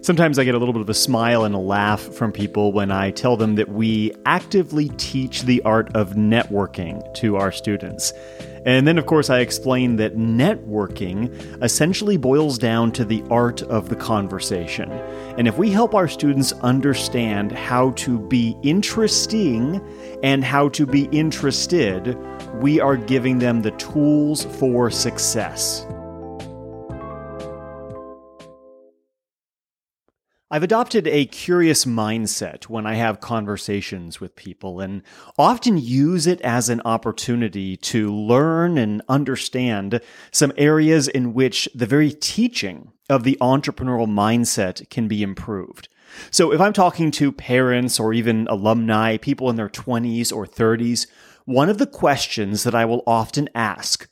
Sometimes I get a little bit of a smile and a laugh from people when I tell them that we actively teach the art of networking to our students. And then, of course, I explain that networking essentially boils down to the art of the conversation. And if we help our students understand how to be interesting and how to be interested, we are giving them the tools for success. I've adopted a curious mindset when I have conversations with people and often use it as an opportunity to learn and understand some areas in which the very teaching of the entrepreneurial mindset can be improved. So if I'm talking to parents or even alumni, people in their 20s or 30s, one of the questions that I will often ask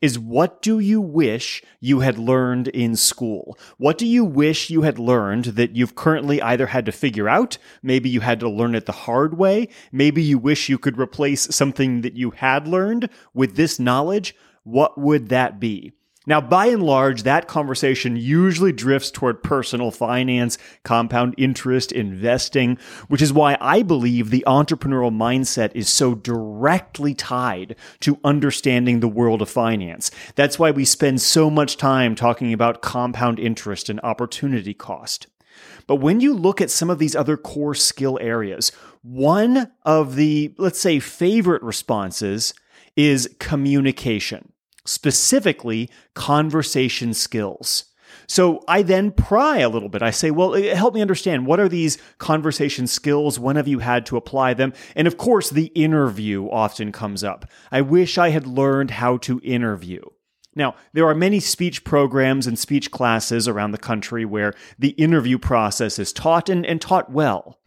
is what do you wish you had learned in school? What do you wish you had learned that you've currently either had to figure out? Maybe you had to learn it the hard way. Maybe you wish you could replace something that you had learned with this knowledge. What would that be? Now, by and large, that conversation usually drifts toward personal finance, compound interest, investing, which is why I believe the entrepreneurial mindset is so directly tied to understanding the world of finance. That's why we spend so much time talking about compound interest and opportunity cost. But when you look at some of these other core skill areas, one of the, let's say, favorite responses is communication specifically conversation skills. So I then pry a little bit. I say, well, eh, help me understand what are these conversation skills? When have you had to apply them? And of course, the interview often comes up. I wish I had learned how to interview. Now, there are many speech programs and speech classes around the country where the interview process is taught and, and taught well.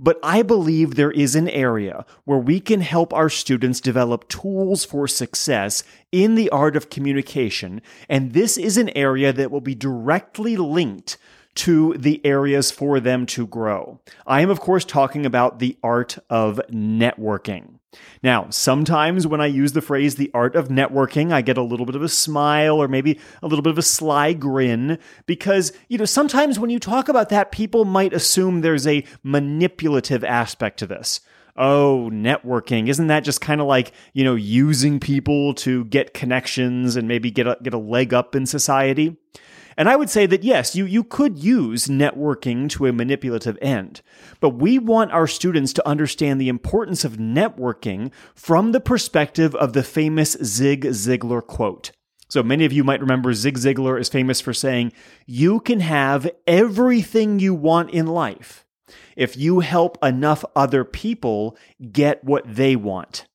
But I believe there is an area where we can help our students develop tools for success in the art of communication. And this is an area that will be directly linked to the areas for them to grow. I am, of course, talking about the art of networking. Now, sometimes when I use the phrase the art of networking, I get a little bit of a smile or maybe a little bit of a sly grin because, you know, sometimes when you talk about that, people might assume there's a manipulative aspect to this. Oh, networking. Isn't that just kind of like, you know, using people to get connections and maybe get a, get a leg up in society? And I would say that yes, you, you could use networking to a manipulative end, but we want our students to understand the importance of networking from the perspective of the famous Zig Ziglar quote. So many of you might remember Zig Ziglar is famous for saying, You can have everything you want in life if you help enough other people get what they want.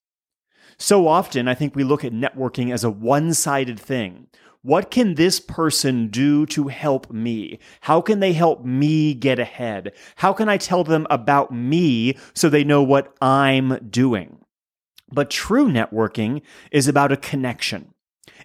So often, I think we look at networking as a one sided thing what can this person do to help me? How can they help me get ahead? How can I tell them about me so they know what I'm doing? But true networking is about a connection.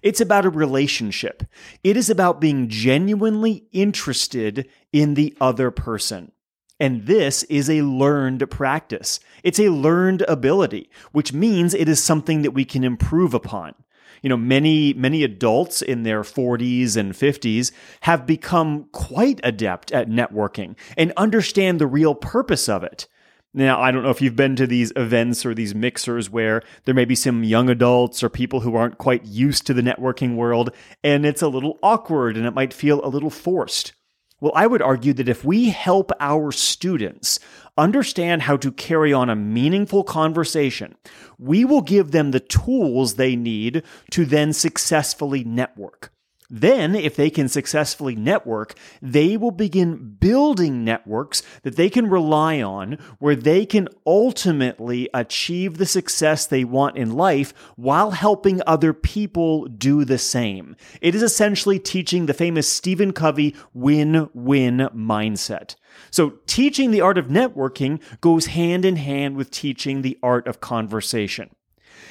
It's about a relationship. It is about being genuinely interested in the other person. And this is a learned practice. It's a learned ability, which means it is something that we can improve upon you know, many, many adults in their 40s and 50s have become quite adept at networking and understand the real purpose of it. Now, I don't know if you've been to these events or these mixers where there may be some young adults or people who aren't quite used to the networking world, and it's a little awkward and it might feel a little forced. Well, I would argue that if we help our students understand how to carry on a meaningful conversation, we will give them the tools they need to then successfully network. Then, if they can successfully network, they will begin building networks that they can rely on where they can ultimately achieve the success they want in life while helping other people do the same. It is essentially teaching the famous Stephen Covey win win mindset. So, teaching the art of networking goes hand in hand with teaching the art of conversation.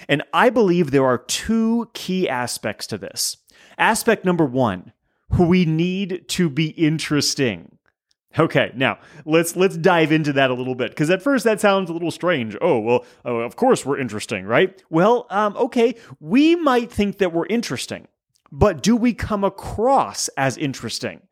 And I believe there are two key aspects to this. Aspect number one, we need to be interesting. Okay, now let's let's dive into that a little bit because at first that sounds a little strange. Oh well, oh, of course we're interesting, right? Well, um, okay, we might think that we're interesting, but do we come across as interesting?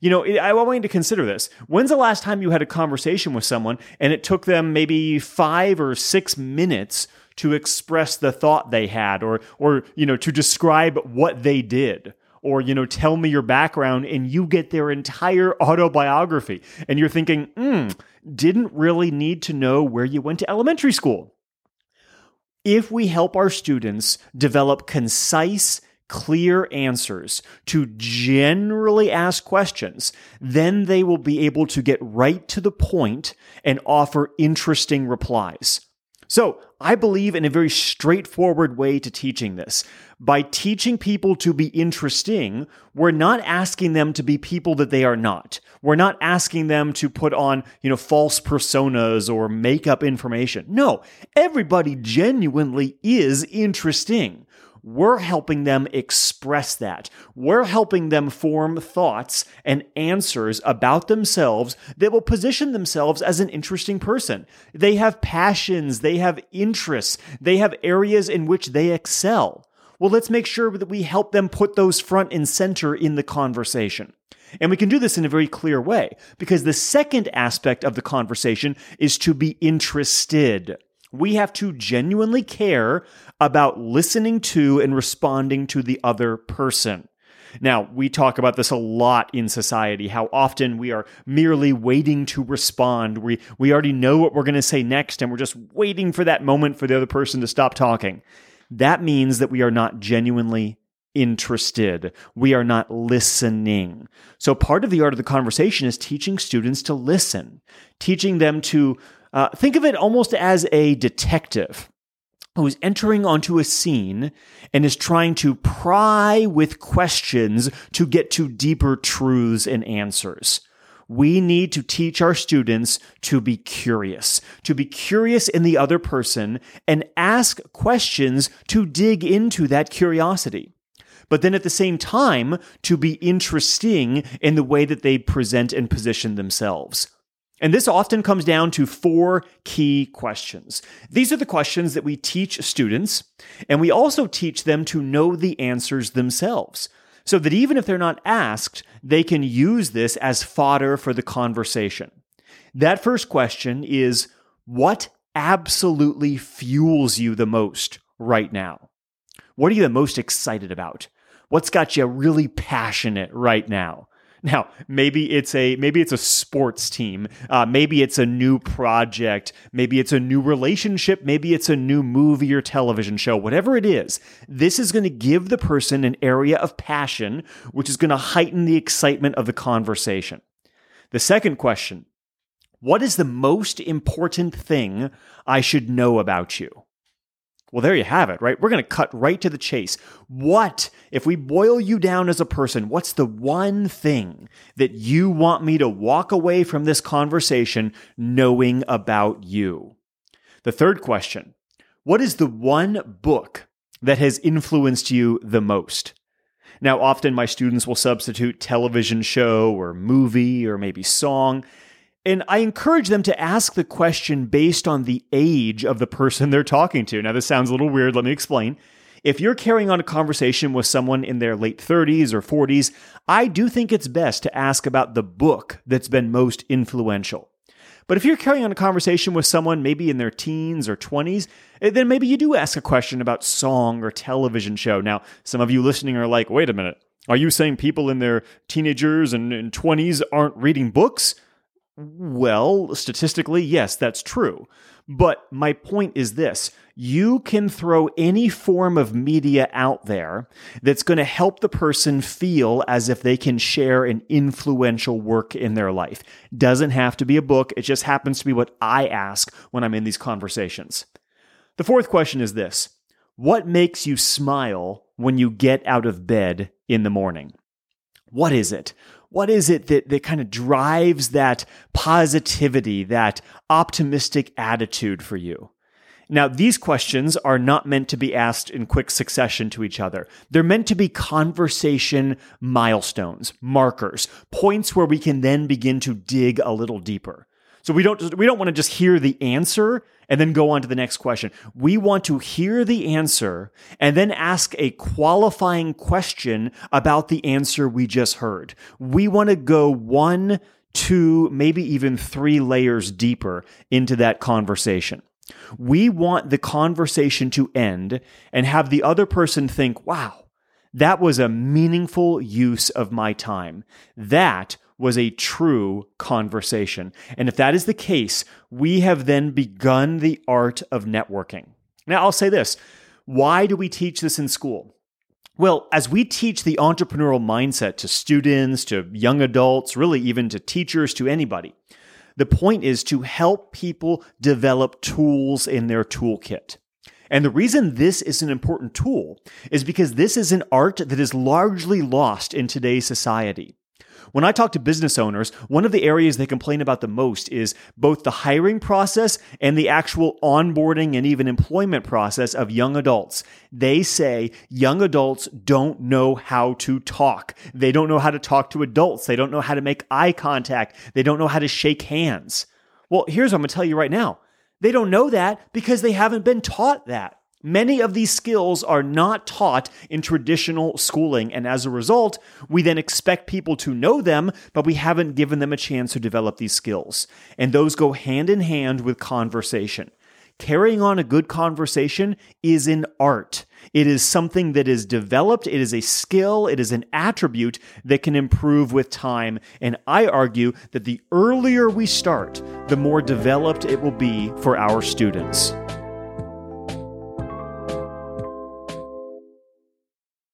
You know, I want you to consider this. When's the last time you had a conversation with someone and it took them maybe five or six minutes to express the thought they had or, or, you know, to describe what they did? Or, you know, tell me your background and you get their entire autobiography. And you're thinking, hmm, didn't really need to know where you went to elementary school. If we help our students develop concise, clear answers to generally asked questions, then they will be able to get right to the point and offer interesting replies. So, I believe in a very straightforward way to teaching this. By teaching people to be interesting, we're not asking them to be people that they are not. We're not asking them to put on, you know, false personas or make up information. No, everybody genuinely is interesting. We're helping them express that. We're helping them form thoughts and answers about themselves that will position themselves as an interesting person. They have passions, they have interests, they have areas in which they excel. Well, let's make sure that we help them put those front and center in the conversation. And we can do this in a very clear way because the second aspect of the conversation is to be interested. We have to genuinely care about listening to and responding to the other person. Now, we talk about this a lot in society, how often we are merely waiting to respond. We, we already know what we're going to say next, and we're just waiting for that moment for the other person to stop talking. That means that we are not genuinely interested. We are not listening. So, part of the art of the conversation is teaching students to listen, teaching them to uh, think of it almost as a detective who's entering onto a scene and is trying to pry with questions to get to deeper truths and answers. We need to teach our students to be curious, to be curious in the other person and ask questions to dig into that curiosity. But then at the same time, to be interesting in the way that they present and position themselves. And this often comes down to four key questions. These are the questions that we teach students, and we also teach them to know the answers themselves. So that even if they're not asked, they can use this as fodder for the conversation. That first question is What absolutely fuels you the most right now? What are you the most excited about? What's got you really passionate right now? Now, maybe it's a maybe it's a sports team, uh, maybe it's a new project, maybe it's a new relationship, maybe it's a new movie or television show. Whatever it is, this is going to give the person an area of passion, which is going to heighten the excitement of the conversation. The second question: What is the most important thing I should know about you? Well, there you have it, right? We're going to cut right to the chase. What, if we boil you down as a person, what's the one thing that you want me to walk away from this conversation knowing about you? The third question What is the one book that has influenced you the most? Now, often my students will substitute television show or movie or maybe song. And I encourage them to ask the question based on the age of the person they're talking to. Now, this sounds a little weird. Let me explain. If you're carrying on a conversation with someone in their late 30s or 40s, I do think it's best to ask about the book that's been most influential. But if you're carrying on a conversation with someone maybe in their teens or 20s, eh, then maybe you do ask a question about song or television show. Now, some of you listening are like, wait a minute. Are you saying people in their teenagers and, and 20s aren't reading books? Well, statistically, yes, that's true. But my point is this you can throw any form of media out there that's going to help the person feel as if they can share an influential work in their life. Doesn't have to be a book, it just happens to be what I ask when I'm in these conversations. The fourth question is this What makes you smile when you get out of bed in the morning? What is it? What is it that, that kind of drives that positivity, that optimistic attitude for you? Now, these questions are not meant to be asked in quick succession to each other. They're meant to be conversation milestones, markers, points where we can then begin to dig a little deeper. So we don't we don't want to just hear the answer and then go on to the next question. We want to hear the answer and then ask a qualifying question about the answer we just heard. We want to go one, two, maybe even three layers deeper into that conversation. We want the conversation to end and have the other person think, wow, that was a meaningful use of my time. That was a true conversation. And if that is the case, we have then begun the art of networking. Now, I'll say this why do we teach this in school? Well, as we teach the entrepreneurial mindset to students, to young adults, really even to teachers, to anybody, the point is to help people develop tools in their toolkit. And the reason this is an important tool is because this is an art that is largely lost in today's society. When I talk to business owners, one of the areas they complain about the most is both the hiring process and the actual onboarding and even employment process of young adults. They say young adults don't know how to talk. They don't know how to talk to adults. They don't know how to make eye contact. They don't know how to shake hands. Well, here's what I'm going to tell you right now. They don't know that because they haven't been taught that. Many of these skills are not taught in traditional schooling, and as a result, we then expect people to know them, but we haven't given them a chance to develop these skills. And those go hand in hand with conversation. Carrying on a good conversation is an art. It is something that is developed, it is a skill, it is an attribute that can improve with time. And I argue that the earlier we start, the more developed it will be for our students.